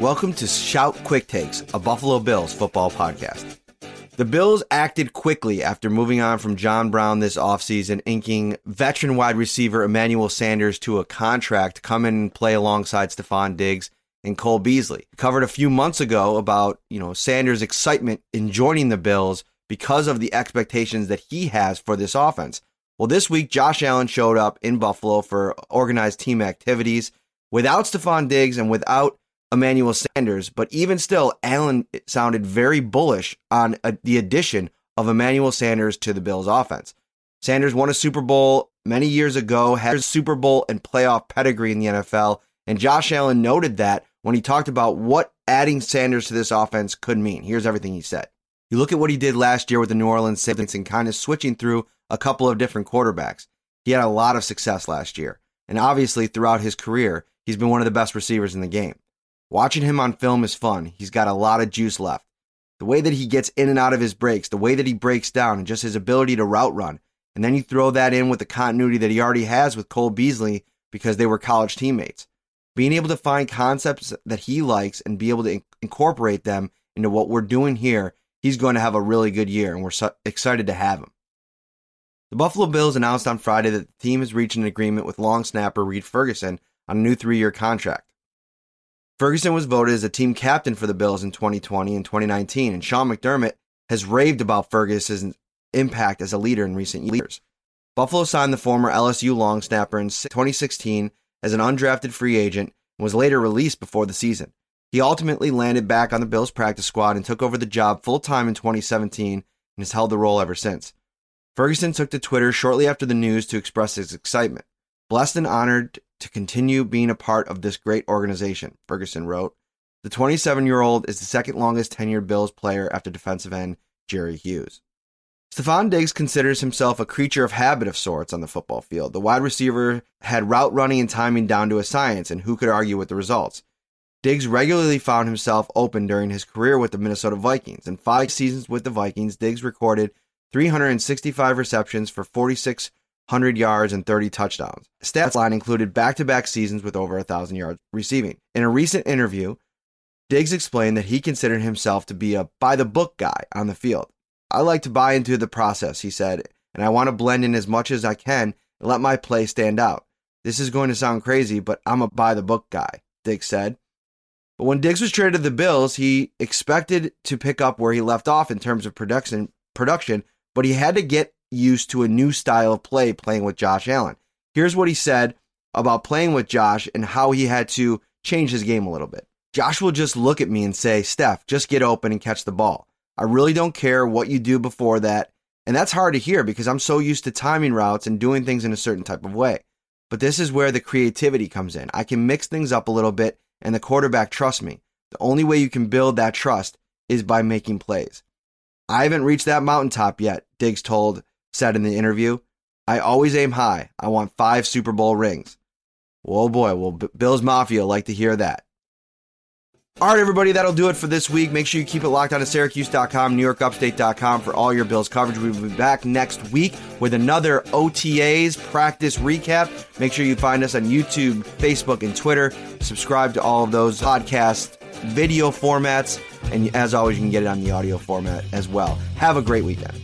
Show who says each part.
Speaker 1: Welcome to Shout Quick Takes, a Buffalo Bills football podcast. The Bills acted quickly after moving on from John Brown this offseason, inking veteran wide receiver Emmanuel Sanders to a contract to come and play alongside Stefon Diggs and Cole Beasley. Covered a few months ago about, you know, Sanders' excitement in joining the Bills because of the expectations that he has for this offense. Well, this week, Josh Allen showed up in Buffalo for organized team activities without Stefon Diggs and without Emmanuel Sanders, but even still, Allen sounded very bullish on a, the addition of Emmanuel Sanders to the Bills offense. Sanders won a Super Bowl many years ago, had a Super Bowl and playoff pedigree in the NFL, and Josh Allen noted that when he talked about what adding Sanders to this offense could mean. Here's everything he said. You look at what he did last year with the New Orleans Saints and kind of switching through a couple of different quarterbacks. He had a lot of success last year, and obviously throughout his career, he's been one of the best receivers in the game. Watching him on film is fun. He's got a lot of juice left. The way that he gets in and out of his breaks, the way that he breaks down, and just his ability to route run. And then you throw that in with the continuity that he already has with Cole Beasley because they were college teammates. Being able to find concepts that he likes and be able to incorporate them into what we're doing here, he's going to have a really good year, and we're so excited to have him. The Buffalo Bills announced on Friday that the team has reached an agreement with long snapper Reid Ferguson on a new three year contract. Ferguson was voted as a team captain for the Bills in 2020 and 2019, and Sean McDermott has raved about Ferguson's impact as a leader in recent years. Buffalo signed the former LSU long snapper in 2016 as an undrafted free agent and was later released before the season. He ultimately landed back on the Bills practice squad and took over the job full time in 2017 and has held the role ever since. Ferguson took to Twitter shortly after the news to express his excitement. Blessed and honored to continue being a part of this great organization, Ferguson wrote. The 27 year old is the second longest tenured Bills player after defensive end Jerry Hughes. Stefon Diggs considers himself a creature of habit of sorts on the football field. The wide receiver had route running and timing down to a science, and who could argue with the results? Diggs regularly found himself open during his career with the Minnesota Vikings. In five seasons with the Vikings, Diggs recorded 365 receptions for 46 100 yards, and 30 touchdowns. Stats line included back to back seasons with over 1,000 yards receiving. In a recent interview, Diggs explained that he considered himself to be a by the book guy on the field. I like to buy into the process, he said, and I want to blend in as much as I can and let my play stand out. This is going to sound crazy, but I'm a by the book guy, Diggs said. But when Diggs was traded to the Bills, he expected to pick up where he left off in terms of production, production, but he had to get used to a new style of play playing with Josh Allen. Here's what he said about playing with Josh and how he had to change his game a little bit. Josh will just look at me and say, Steph, just get open and catch the ball. I really don't care what you do before that. And that's hard to hear because I'm so used to timing routes and doing things in a certain type of way. But this is where the creativity comes in. I can mix things up a little bit and the quarterback trusts me. The only way you can build that trust is by making plays. I haven't reached that mountaintop yet, Diggs told said in the interview, I always aim high. I want five Super Bowl rings. Well, boy, will B- Bills Mafia like to hear that. All right, everybody, that'll do it for this week. Make sure you keep it locked on to Syracuse.com, NewYorkUpstate.com for all your Bills coverage. We'll be back next week with another OTAs practice recap. Make sure you find us on YouTube, Facebook, and Twitter. Subscribe to all of those podcast video formats. And as always, you can get it on the audio format as well. Have a great weekend.